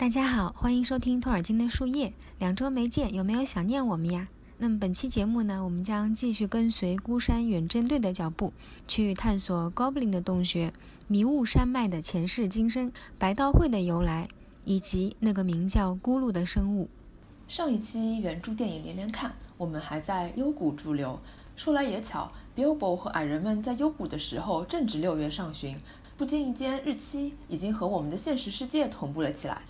大家好，欢迎收听托尔金的树叶。两周没见，有没有想念我们呀？那么本期节目呢，我们将继续跟随孤山远征队的脚步，去探索 Goblin 的洞穴、迷雾山脉的前世今生、白道会的由来，以及那个名叫咕噜的生物。上一期原著电影连连看，我们还在幽谷驻留。说来也巧，Bilbo 和矮人们在幽谷的时候正值六月上旬，不经意间日期已经和我们的现实世界同步了起来。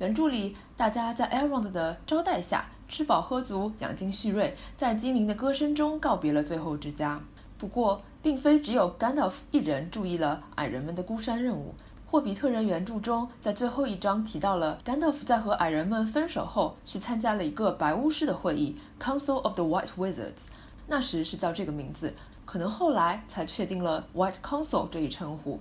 原著里，大家在 Elrond 的招待下吃饱喝足，养精蓄锐，在精灵的歌声中告别了最后之家。不过，并非只有 Gandalf 一人注意了矮人们的孤山任务。霍比特人原著中，在最后一章提到了 Gandalf 在和矮人们分手后，去参加了一个白巫师的会议 （Council of the White Wizards），那时是叫这个名字，可能后来才确定了 White Council 这一称呼。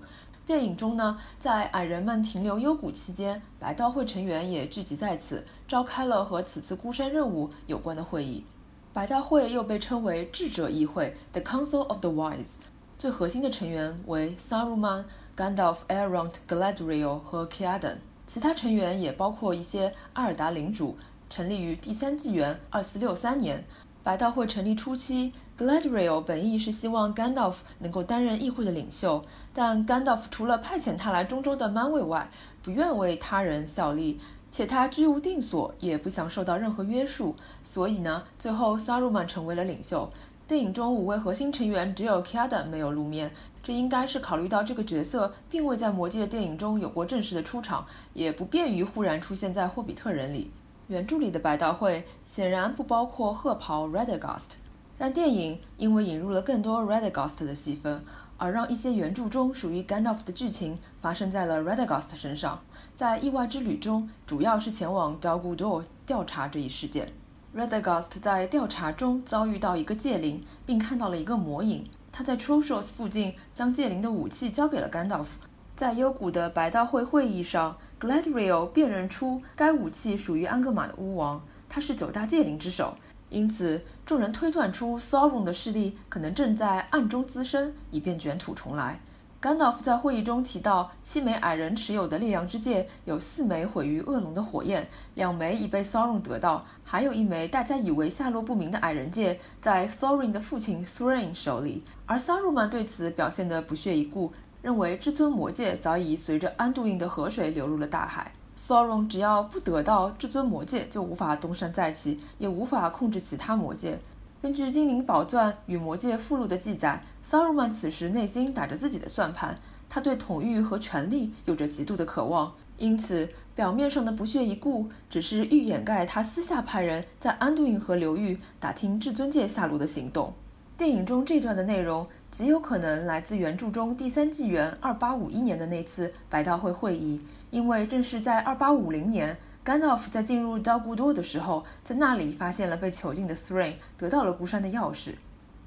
电影中呢，在矮人们停留幽谷期间，白道会成员也聚集在此，召开了和此次孤山任务有关的会议。白道会又被称为智者议会 （The Council of the Wise），最核心的成员为 Saruman、Gandalf、e r o n d、Galadriel 和 Círdan，其他成员也包括一些阿尔达领主。成立于第三纪元二四六三年。白道会成立初期，Gladriel 本意是希望 Gandalf 能够担任议会的领袖，但 Gandalf 除了派遣他来中州的 Manwë 外，不愿为他人效力，且他居无定所，也不想受到任何约束，所以呢，最后 Saruman 成为了领袖。电影中五位核心成员只有 Círdan 没有露面，这应该是考虑到这个角色并未在魔戒电影中有过正式的出场，也不便于忽然出现在霍比特人里。原著里的白道会显然不包括褐袍 Radagast，但电影因为引入了更多 Radagast 的戏份，而让一些原著中属于 Gandalf 的剧情发生在了 Radagast 身上。在意外之旅中，主要是前往 Dol Guldur 调查这一事件。Radagast 在调查中遭遇到一个戒灵，并看到了一个魔影。他在 Trollshaws 附近将戒灵的武器交给了 Gandalf。在幽谷的白道会会议上。Gladriel 辨认出该武器属于安格玛的巫王，他是九大戒灵之首，因此众人推断出 Sauron 的势力可能正在暗中滋生，以便卷土重来。Gandalf 在会议中提到，七枚矮人持有的力量之戒有四枚毁于恶龙的火焰，两枚已被 Sauron 得到，还有一枚大家以为下落不明的矮人戒在 Thorin 的父亲 Thrain 手里，而 Saruman 对此表现得不屑一顾。认为至尊魔戒早已随着安度因的河水流入了大海。Sauron 只要不得到至尊魔戒，就无法东山再起，也无法控制其他魔戒。根据精灵宝钻与魔戒附录的记载，Saruman 此时内心打着自己的算盘，他对统御和权力有着极度的渴望，因此表面上的不屑一顾，只是欲掩盖他私下派人在安度因河流域打听至尊戒下落的行动。电影中这段的内容极有可能来自原著中第三纪元二八五一年的那次白道会会议，因为正是在二八五零年，Gandalf 在进入 Dol Guldur 的时候，在那里发现了被囚禁的 Thrain，得到了孤山的钥匙。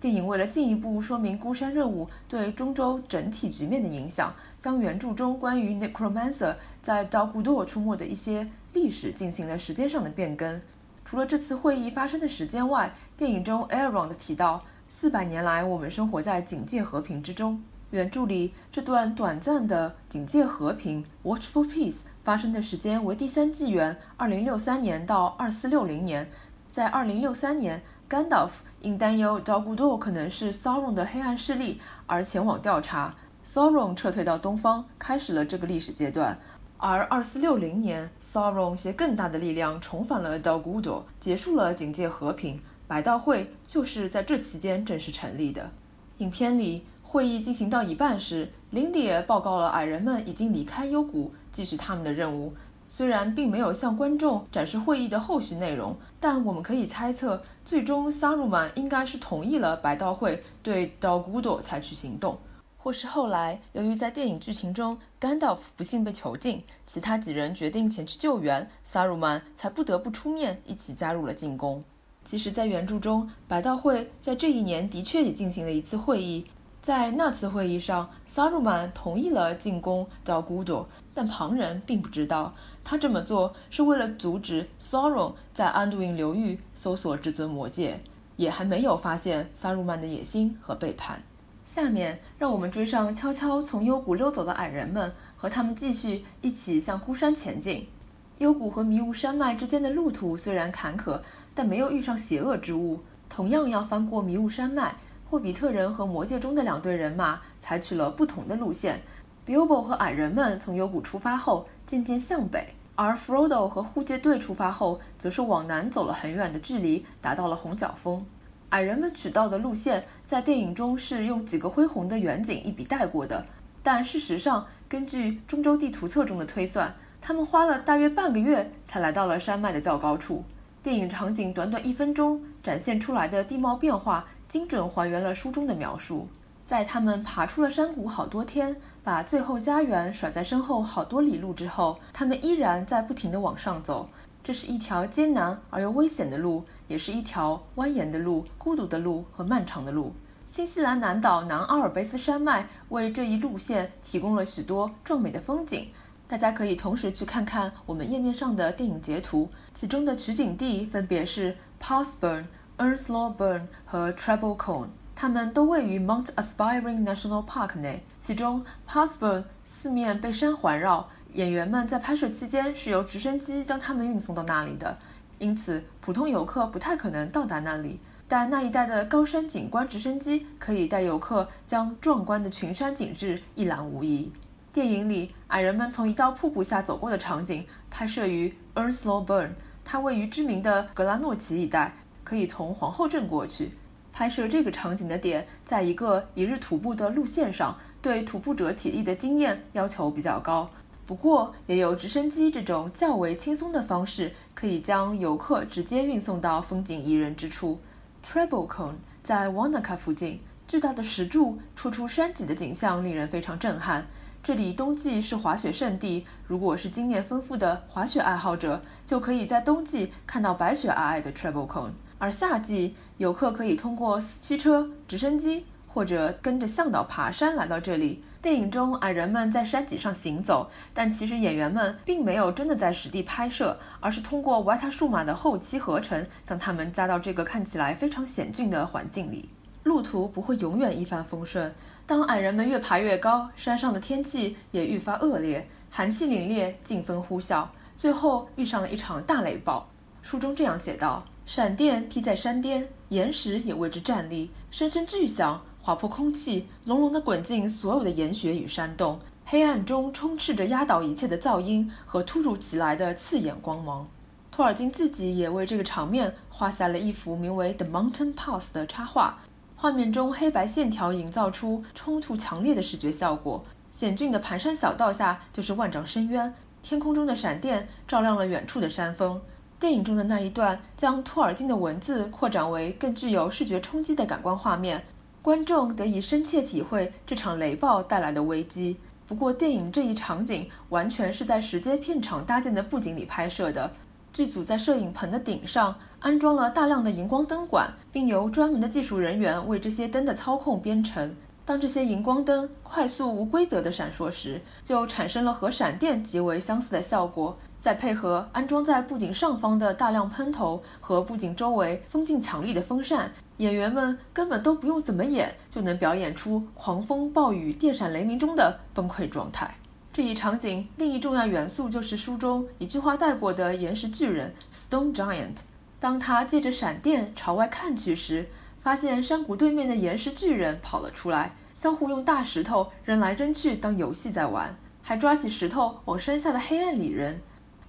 电影为了进一步说明孤山任务对中州整体局面的影响，将原著中关于 Necromancer 在 Dol Guldur 出没的一些历史进行了时间上的变更。除了这次会议发生的时间外，电影中 Elrond 提到。四百年来，我们生活在警戒和平之中。原著里这段短暂的警戒和平 （Watchful Peace） 发生的时间为第三纪元二零六三年到二四六零年。在二零六三年，Gandalf 因担忧 Dol Guldur 可能是 Sauron 的黑暗势力而前往调查。Sauron 撤退到东方，开始了这个历史阶段。而二四六零年，Sauron 携更大的力量重返了 Dol Guldur，结束了警戒和平。白道会就是在这期间正式成立的。影片里，会议进行到一半时，林迪报告了矮人们已经离开幽谷，继续他们的任务。虽然并没有向观众展示会议的后续内容，但我们可以猜测，最终萨鲁曼应该是同意了白道会对 Dol Guldur 采取行动，或是后来由于在电影剧情中 Gandalf 不幸被囚禁，其他几人决定前去救援，萨鲁曼才不得不出面一起加入了进攻。其实，在原著中，白道会在这一年的确也进行了一次会议。在那次会议上，萨鲁曼同意了进攻 Dol Guldur，但旁人并不知道，他这么做是为了阻止 SORON 在安度因流域搜索至尊魔戒，也还没有发现萨鲁曼的野心和背叛。下面，让我们追上悄悄从幽谷溜走的矮人们，和他们继续一起向孤山前进。幽谷和迷雾山脉之间的路途虽然坎坷，但没有遇上邪恶之物。同样要翻过迷雾山脉，霍比特人和魔界中的两队人马采取了不同的路线。Bilbo 和矮人们从幽谷出发后，渐渐向北。而 Frodo 和护戒队出发后，则是往南走了很远的距离，达到了红角峰。矮人们取道的路线在电影中是用几个恢宏的远景一笔带过的，但事实上，根据中州地图册中的推算，他们花了大约半个月才来到了山脉的较高处。电影场景短短一分钟展现出来的地貌变化，精准还原了书中的描述。在他们爬出了山谷好多天，把最后家园甩在身后好多里路之后，他们依然在不停地往上走。这是一条艰难而又危险的路，也是一条蜿蜒的路、孤独的路和漫长的路。新西兰南岛南阿尔卑斯山脉为这一路线提供了许多壮美的风景，大家可以同时去看看我们页面上的电影截图，其中的取景地分别是 Parsburn、Earnslaw Burn 和 Treble Cone。它们都位于 Mount Aspiring National Park 内，其中，Pass Burn 四面被山环绕，演员们在拍摄期间是由直升机将他们运送到那里的，因此普通游客不太可能到达那里。但那一带的高山景观直升机可以带游客将壮观的群山景致一览无遗。电影里矮人们从一道瀑布下走过的场景拍摄于 earnslow Burn，它位于知名的格拉诺奇一带，可以从皇后镇过去。拍摄这个场景的点，在一个一日徒步的路线上，对徒步者体力的经验要求比较高。不过，也有直升机这种较为轻松的方式，可以将游客直接运送到风景宜人之处。Treble Cone 在 Wanaka 附近，巨大的石柱处处山脊的景象令人非常震撼。这里冬季是滑雪胜地，如果是经验丰富的滑雪爱好者，就可以在冬季看到白雪皑皑的 Treble Cone。而夏季，游客可以通过四驱车、直升机或者跟着向导爬山来到这里。电影中，矮人们在山脊上行走，但其实演员们并没有真的在实地拍摄，而是通过 Weta 数码的后期合成，将他们加到这个看起来非常险峻的环境里。路途不会永远一帆风顺，当矮人们越爬越高，山上的天气也愈发恶劣，寒气凛冽，劲风呼啸，最后遇上了一场大雷暴。书中这样写道。闪电劈在山巅，岩石也为之站立，声声巨响，划破空气，隆隆地滚进所有的岩穴与山洞。黑暗中充斥着压倒一切的噪音和突如其来的刺眼光芒。托尔金自己也为这个场面画下了一幅名为《The Mountain Pass》的插画，画面中黑白线条营造出冲突强烈的视觉效果。险峻的盘山小道下就是万丈深渊，天空中的闪电照亮了远处的山峰。电影中的那一段将托尔金的文字扩展为更具有视觉冲击的感官画面，观众得以深切体会这场雷暴带来的危机。不过，电影这一场景完全是在石阶片场搭建的布景里拍摄的，剧组在摄影棚的顶上安装了大量的荧光灯管，并由专门的技术人员为这些灯的操控编程。当这些荧光灯快速无规则的闪烁时，就产生了和闪电极为相似的效果。再配合安装在布景上方的大量喷头和布景周围风劲强力的风扇，演员们根本都不用怎么演，就能表演出狂风暴雨、电闪雷鸣中的崩溃状态。这一场景另一重要元素就是书中一句话带过的岩石巨人 Stone Giant。当他借着闪电朝外看去时，发现山谷对面的岩石巨人跑了出来，相互用大石头扔来扔去当游戏在玩，还抓起石头往山下的黑暗里扔。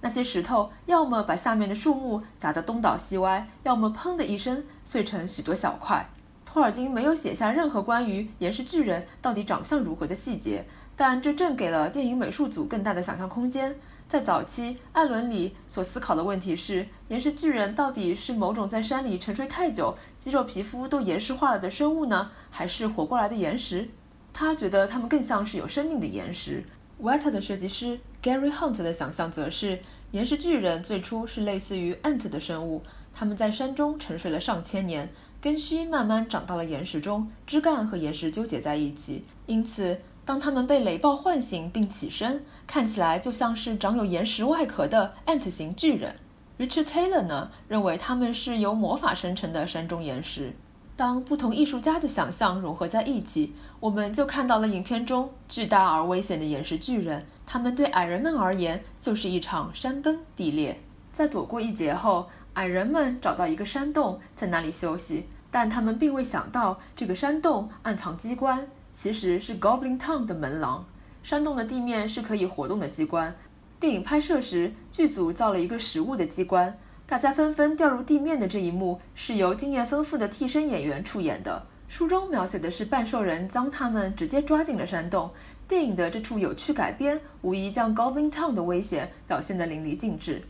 那些石头要么把下面的树木砸得东倒西歪，要么砰的一声碎成许多小块。托尔金没有写下任何关于岩石巨人到底长相如何的细节，但这正给了电影美术组更大的想象空间。在早期，艾伦里所思考的问题是：岩石巨人到底是某种在山里沉睡太久、肌肉皮肤都岩石化了的生物呢，还是活过来的岩石？他觉得它们更像是有生命的岩石。Weta 的设计师 Gary Hunt 的想象则是，岩石巨人最初是类似于 ant 的生物，他们在山中沉睡了上千年，根须慢慢长到了岩石中，枝干和岩石纠结在一起，因此当他们被雷暴唤醒并起身，看起来就像是长有岩石外壳的 ant 型巨人。Richard Taylor 呢认为他们是由魔法生成的山中岩石。当不同艺术家的想象融合在一起，我们就看到了影片中巨大而危险的岩石巨人。他们对矮人们而言就是一场山崩地裂。在躲过一劫后，矮人们找到一个山洞，在那里休息。但他们并未想到，这个山洞暗藏机关，其实是 Goblin Town 的门廊。山洞的地面是可以活动的机关。电影拍摄时，剧组造了一个实物的机关。大家纷纷掉入地面的这一幕是由经验丰富的替身演员出演的。书中描写的是半兽人将他们直接抓进了山洞。电影的这处有趣改编，无疑将 Goblin Town 的危险表现得淋漓尽致。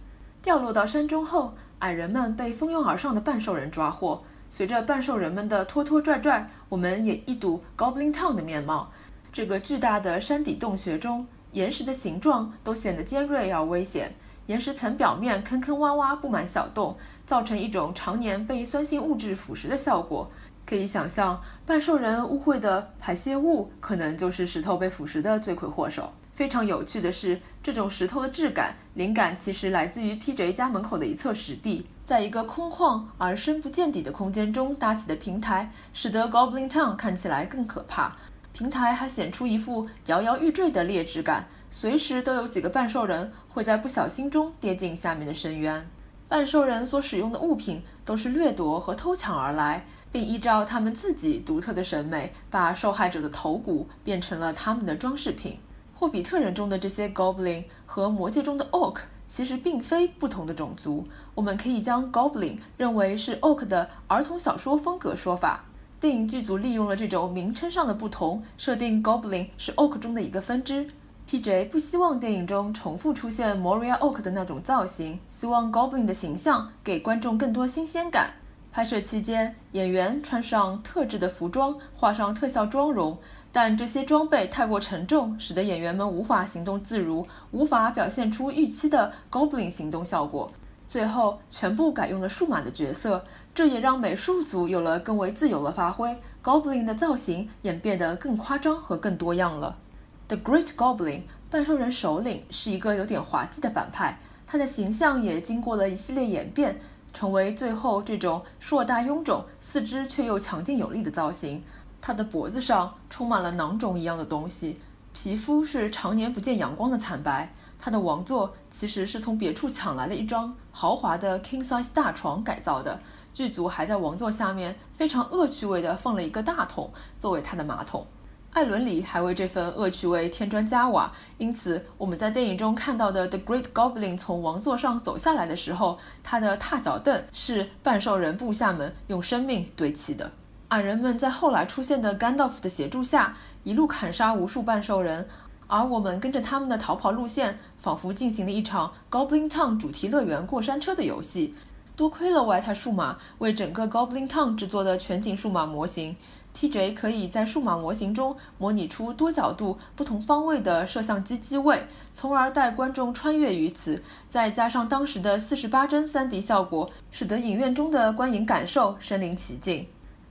掉落到山中后，矮人们被蜂拥而上的半兽人抓获。随着半兽人们的拖拖拽拽，我们也一睹 Goblin Town 的面貌。这个巨大的山底洞穴中，岩石的形状都显得尖锐而危险。岩石层表面坑坑洼洼，布满小洞，造成一种常年被酸性物质腐蚀的效果。可以想象，半兽人污秽的排泄物可能就是石头被腐蚀的罪魁祸首。非常有趣的是，这种石头的质感灵感其实来自于 P.J. 家门口的一侧石壁，在一个空旷而深不见底的空间中搭起的平台，使得 Goblin Town 看起来更可怕。平台还显出一副摇摇欲坠的劣质感，随时都有几个半兽人会在不小心中跌进下面的深渊。半兽人所使用的物品都是掠夺和偷抢而来，并依照他们自己独特的审美，把受害者的头骨变成了他们的装饰品。霍比特人中的这些 Goblin 和魔界中的 Orc 其实并非不同的种族，我们可以将 Goblin 认为是 Orc 的儿童小说风格说法。电影剧组利用了这种名称上的不同，设定 Goblin 是 Orc 中的一个分支。TJ 不希望电影中重复出现 Moria Orc 的那种造型，希望 Goblin 的形象给观众更多新鲜感。拍摄期间，演员穿上特制的服装，画上特效妆容，但这些装备太过沉重，使得演员们无法行动自如，无法表现出预期的 Goblin 行动效果。最后，全部改用了数码的角色。这也让美术组有了更为自由的发挥，Goblin 的造型演变得更夸张和更多样了。The Great Goblin 半兽人首领是一个有点滑稽的反派，他的形象也经过了一系列演变，成为最后这种硕大臃肿、四肢却又强劲有力的造型。他的脖子上充满了囊肿一样的东西，皮肤是常年不见阳光的惨白。他的王座其实是从别处抢来的一张豪华的 king size 大床改造的。剧组还在王座下面非常恶趣味地放了一个大桶作为他的马桶，艾伦里还为这份恶趣味添砖加瓦。因此，我们在电影中看到的 The Great Goblin 从王座上走下来的时候，他的踏脚凳是半兽人部下们用生命堆砌的。矮人们在后来出现的 Gandalf 的协助下，一路砍杀无数半兽人，而我们跟着他们的逃跑路线，仿佛进行了一场 Goblin Town 主题乐园过山车的游戏。多亏了外太数码为整个 Goblin Town 制作的全景数码模型，TJ 可以在数码模型中模拟出多角度、不同方位的摄像机机位，从而带观众穿越于此。再加上当时的四十八帧 3D 效果，使得影院中的观影感受身临其境。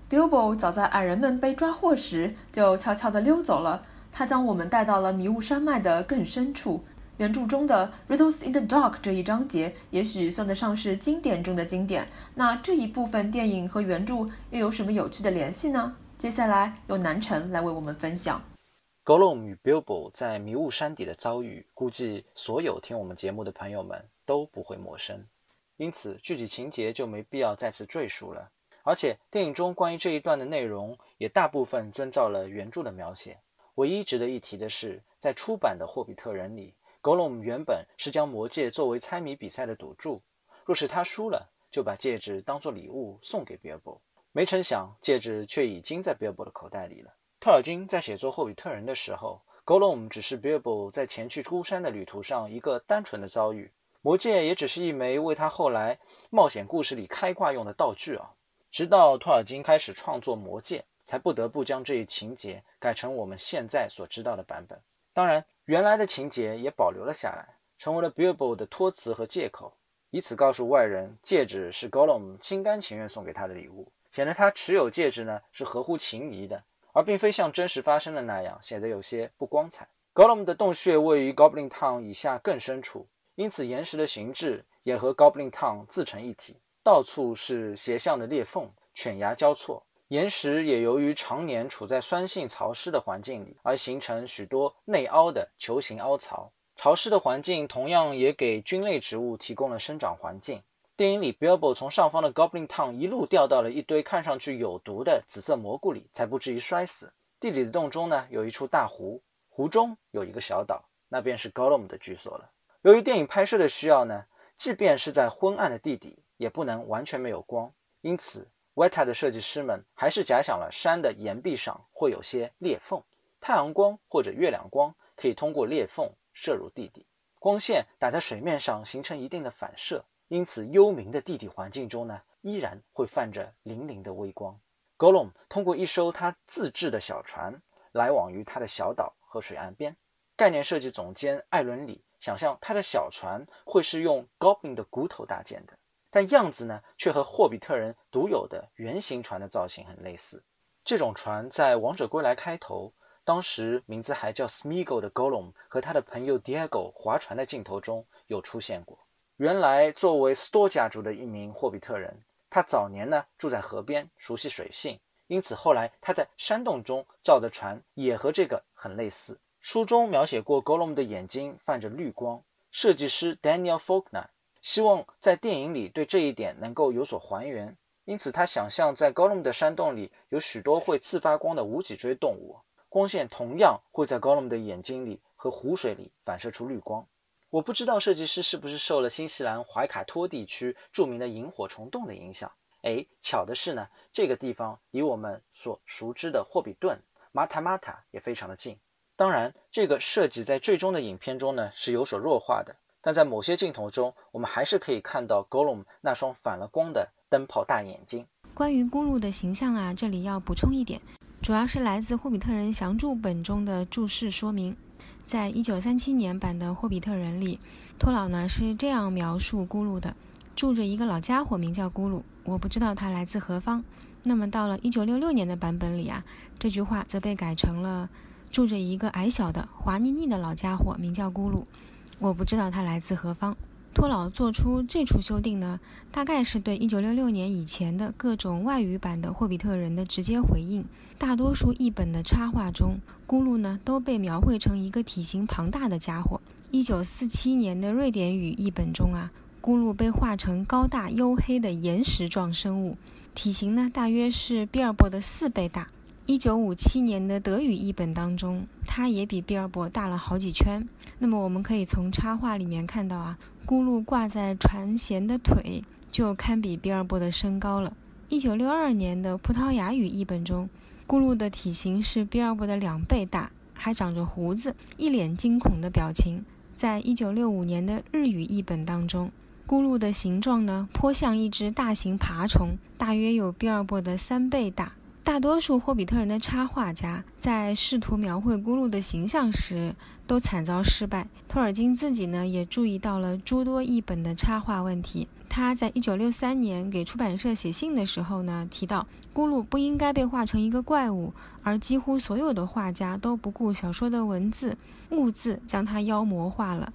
Bilbo 早在矮人们被抓获时就悄悄地溜走了，他将我们带到了迷雾山脉的更深处。原著中的《Riddles in the Dark》这一章节，也许算得上是经典中的经典。那这一部分电影和原著又有什么有趣的联系呢？接下来由南城来为我们分享。Gollum 与 Bilbo 在迷雾山底的遭遇，估计所有听我们节目的朋友们都不会陌生，因此具体情节就没必要再次赘述了。而且电影中关于这一段的内容，也大部分遵照了原著的描写。唯一值得一提的是，在出版的《霍比特人》里。Gollum 原本是将魔戒作为猜谜比赛的赌注，若是他输了，就把戒指当做礼物送给 Bilbo。没成想，戒指却已经在 Bilbo 的口袋里了。托尔金在写作《霍比特人》的时候，Gollum 只是 Bilbo 在前去孤山的旅途上一个单纯的遭遇，魔戒也只是一枚为他后来冒险故事里开挂用的道具啊。直到托尔金开始创作魔戒，才不得不将这一情节改成我们现在所知道的版本。当然。原来的情节也保留了下来，成为了 Bilbo 的托词和借口，以此告诉外人戒指是 Gollum 心甘情愿送给他的礼物，显得他持有戒指呢是合乎情谊的，而并非像真实发生的那样显得有些不光彩。Gollum 的洞穴位于 Goblin Town 以下更深处，因此岩石的形制也和 Goblin Town 自成一体，到处是斜向的裂缝，犬牙交错。岩石也由于常年处在酸性潮湿的环境里，而形成许多内凹的球形凹槽。潮湿的环境同样也给菌类植物提供了生长环境。电影里，Bilbo 从上方的 Goblin Town 一路掉到了一堆看上去有毒的紫色蘑菇里，才不至于摔死。地底的洞中呢，有一处大湖，湖中有一个小岛，那便是 Gollum 的居所了。由于电影拍摄的需要呢，即便是在昏暗的地底，也不能完全没有光，因此 Weta 的设计师们还是假想了山的岩壁上会有些裂缝，太阳光或者月亮光可以通过裂缝。射入地底，光线打在水面上形成一定的反射，因此幽冥的地底环境中呢，依然会泛着粼粼的微光。Gollum 通过一艘他自制的小船来往于他的小岛和水岸边。概念设计总监艾伦里想象他的小船会是用 Goblin 的骨头搭建的，但样子呢却和霍比特人独有的圆形船的造型很类似。这种船在《王者归来》开头。当时名字还叫 Smeagol 的 Gollum 和他的朋友 Diego 划船的镜头中有出现过。原来作为 Store 家族的一名霍比特人，他早年呢住在河边，熟悉水性，因此后来他在山洞中造的船也和这个很类似。书中描写过 Gollum 的眼睛泛着绿光，设计师 Daniel Faulkner 希望在电影里对这一点能够有所还原，因此他想象在 Gollum 的山洞里有许多会自发光的无脊椎动物。光线同样会在 Gollum 的眼睛里和湖水里反射出绿光。我不知道设计师是不是受了新西兰怀卡托地区著名的萤火虫洞的影响。哎，巧的是呢，这个地方离我们所熟知的霍比顿 Mata Mata 也非常的近。当然，这个设计在最终的影片中呢是有所弱化的，但在某些镜头中，我们还是可以看到 Gollum 那双反了光的灯泡大眼睛。关于咕噜的形象啊，这里要补充一点。主要是来自《霍比特人详注本》中的注释说明，在一九三七年版的《霍比特人》里，托老呢是这样描述咕噜的：住着一个老家伙，名叫咕噜，我不知道他来自何方。那么到了一九六六年的版本里啊，这句话则被改成了：住着一个矮小的、滑腻腻的老家伙，名叫咕噜，我不知道他来自何方。托老做出这处修订呢，大概是对1966年以前的各种外语版的《霍比特人》的直接回应。大多数译本的插画中，咕噜呢都被描绘成一个体型庞大的家伙。1947年的瑞典语译本中啊，咕噜被画成高大黝黑的岩石状生物，体型呢大约是比尔博的四倍大。1957年的德语译本当中，它也比比尔博大了好几圈。那么我们可以从插画里面看到啊。咕噜挂在船舷的腿就堪比比尔博的身高了。一九六二年的葡萄牙语译本中，咕噜的体型是比尔博的两倍大，还长着胡子，一脸惊恐的表情。在一九六五年的日语译本当中，咕噜的形状呢颇像一只大型爬虫，大约有比尔博的三倍大。大多数霍比特人的插画家在试图描绘咕噜的形象时都惨遭失败。托尔金自己呢也注意到了诸多译本的插画问题。他在1963年给出版社写信的时候呢提到，咕噜不应该被画成一个怪物，而几乎所有的画家都不顾小说的文字，物字将它妖魔化了。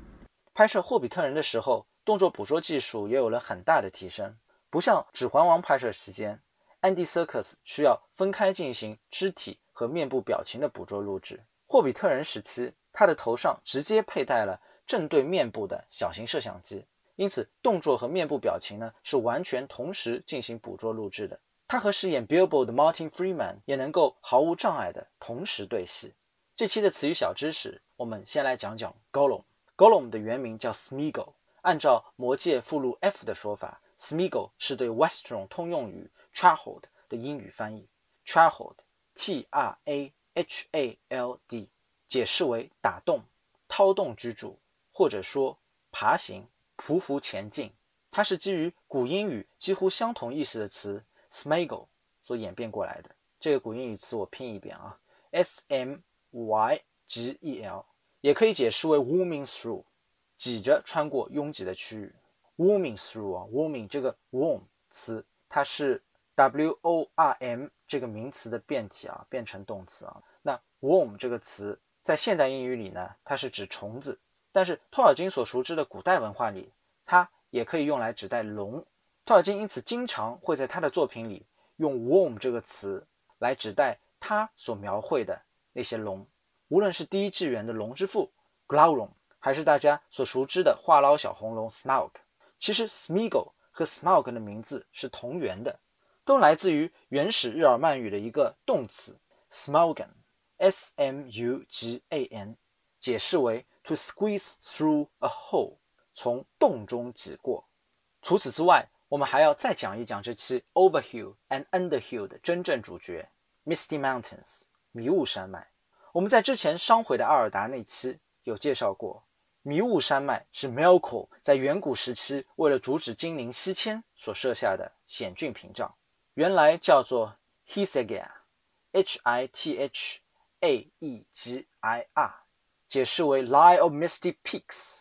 拍摄霍比特人的时候，动作捕捉技术也有了很大的提升，不像指环王拍摄期间。Andy Serkis 需要分开进行肢体和面部表情的捕捉录制。霍比特人时期，他的头上直接佩戴了正对面部的小型摄像机，因此动作和面部表情呢是完全同时进行捕捉录制的。他和饰演 Bilbo 的 Martin Freeman 也能够毫无障碍的同时对戏。这期的词语小知识，我们先来讲讲 Gollum。Gollum 的原名叫 Smeagol，按照《魔戒》附录 F 的说法，Smeagol 是对 Western 通用语。Trahold 的英语翻译，Trahold，T-R-A-H-A-L-D，解释为打洞、掏洞居住，或者说爬行、匍匐前进。它是基于古英语几乎相同意思的词 Smaggle 所演变过来的。这个古英语词我拼一遍啊，S-M-Y-G-E-L，也可以解释为 warming through，挤着穿过拥挤的区域。warming through 啊，warming 这个 warm 词，它是。W O R M 这个名词的变体啊，变成动词啊。那 worm 这个词在现代英语里呢，它是指虫子，但是托尔金所熟知的古代文化里，它也可以用来指代龙。托尔金因此经常会在他的作品里用 worm 这个词来指代他所描绘的那些龙，无论是第一纪元的龙之父 g l a u r o n 还是大家所熟知的话痨小红龙 Smaug。其实 Smeagol 和 Smaug 的名字是同源的，都来自于原始日耳曼语的一个动词 Smaugan，S-M-U-G-A-N，解释为 to squeeze through a hole，从洞中挤过。除此之外，我们还要再讲一讲这期 Overhill and Underhill 的真正主角 Misty Mountains 迷雾山脉。我们在之前伤毁的阿尔达那期有介绍过，迷雾山脉是 Melkor 在远古时期为了阻止精灵西迁所设下的险峻屏障，原来叫做 Hithager，H-I-T-H-A-E-G-I-R，解释为 Lie of Misty Peaks，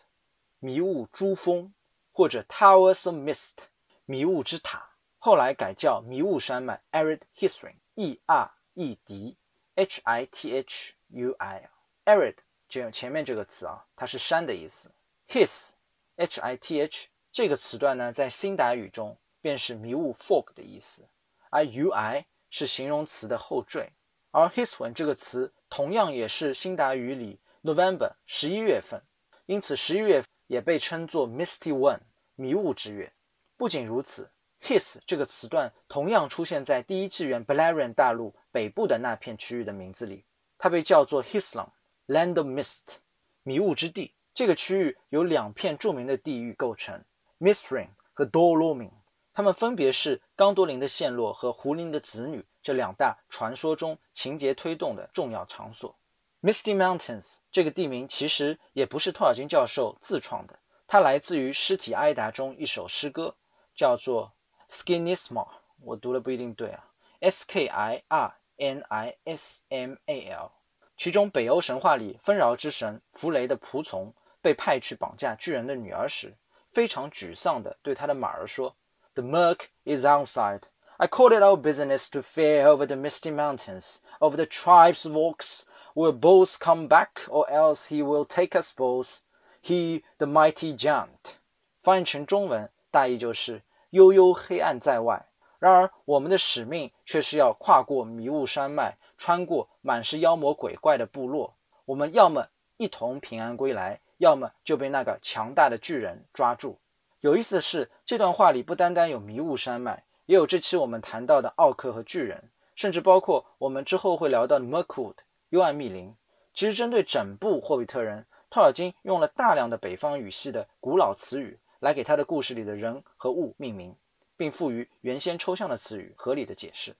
迷雾珠峰，或者 Towers of Mist。迷雾之塔后来改叫迷雾山脉 （Arid h i s t r i n g E R E D H I T H U I。Arid 就用前面这个词啊，它是山的意思。His，H I T H 这个词段呢，在辛达语中便是迷雾 fog 的意思，而 U I 是形容词的后缀。而 Hithrin 这个词同样也是辛达语里 November 十一月份，因此十一月也被称作 Misty One 迷雾之月。不仅如此，his 这个词段同样出现在第一纪元 Beleriand 大陆北部的那片区域的名字里，它被叫做 Hislam，Land of Mist，迷雾之地。这个区域由两片著名的地域构成 m i s t r i n 和 Dolomin，它们分别是刚多林的陷落和胡林的子女这两大传说中情节推动的重要场所。Misty Mountains 这个地名其实也不是托尔金教授自创的，它来自于尸体埃达中一首诗歌。叫做 Skinismal，我读了不一定对啊，S K I R N I S M A L。其中北欧神话里丰饶之神弗雷的仆从被派去绑架巨人的女儿时，非常沮丧地对他的马儿说 ：“The Merc is outside. I call it our business to fare over the misty mountains, over the tribes of orcs. We'll both come back, or else he will take us both. He, the mighty giant。”翻译成中文大意就是。悠悠黑暗在外，然而我们的使命却是要跨过迷雾山脉，穿过满是妖魔鬼怪的部落。我们要么一同平安归来，要么就被那个强大的巨人抓住。 有意思的是，这段话里不单单有迷雾山脉，也有这期我们谈到的奥克和巨人，甚至包括我们之后会聊到的 Mirkwood 幽暗密林。其实，针对整部《霍比特人》，托尔金用了大量的北方语系的古老词语。来给他的故事里的人和物命名，并赋予原先抽象的词语合理的解释。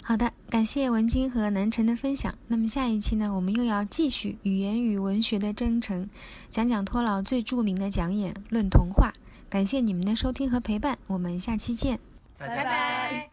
好的，感谢文晶和南辰的分享。那么下一期呢，我们又要继续语言与文学的征程，讲讲托老最著名的讲演《论童话》。感谢你们的收听和陪伴，我们下期见，拜拜。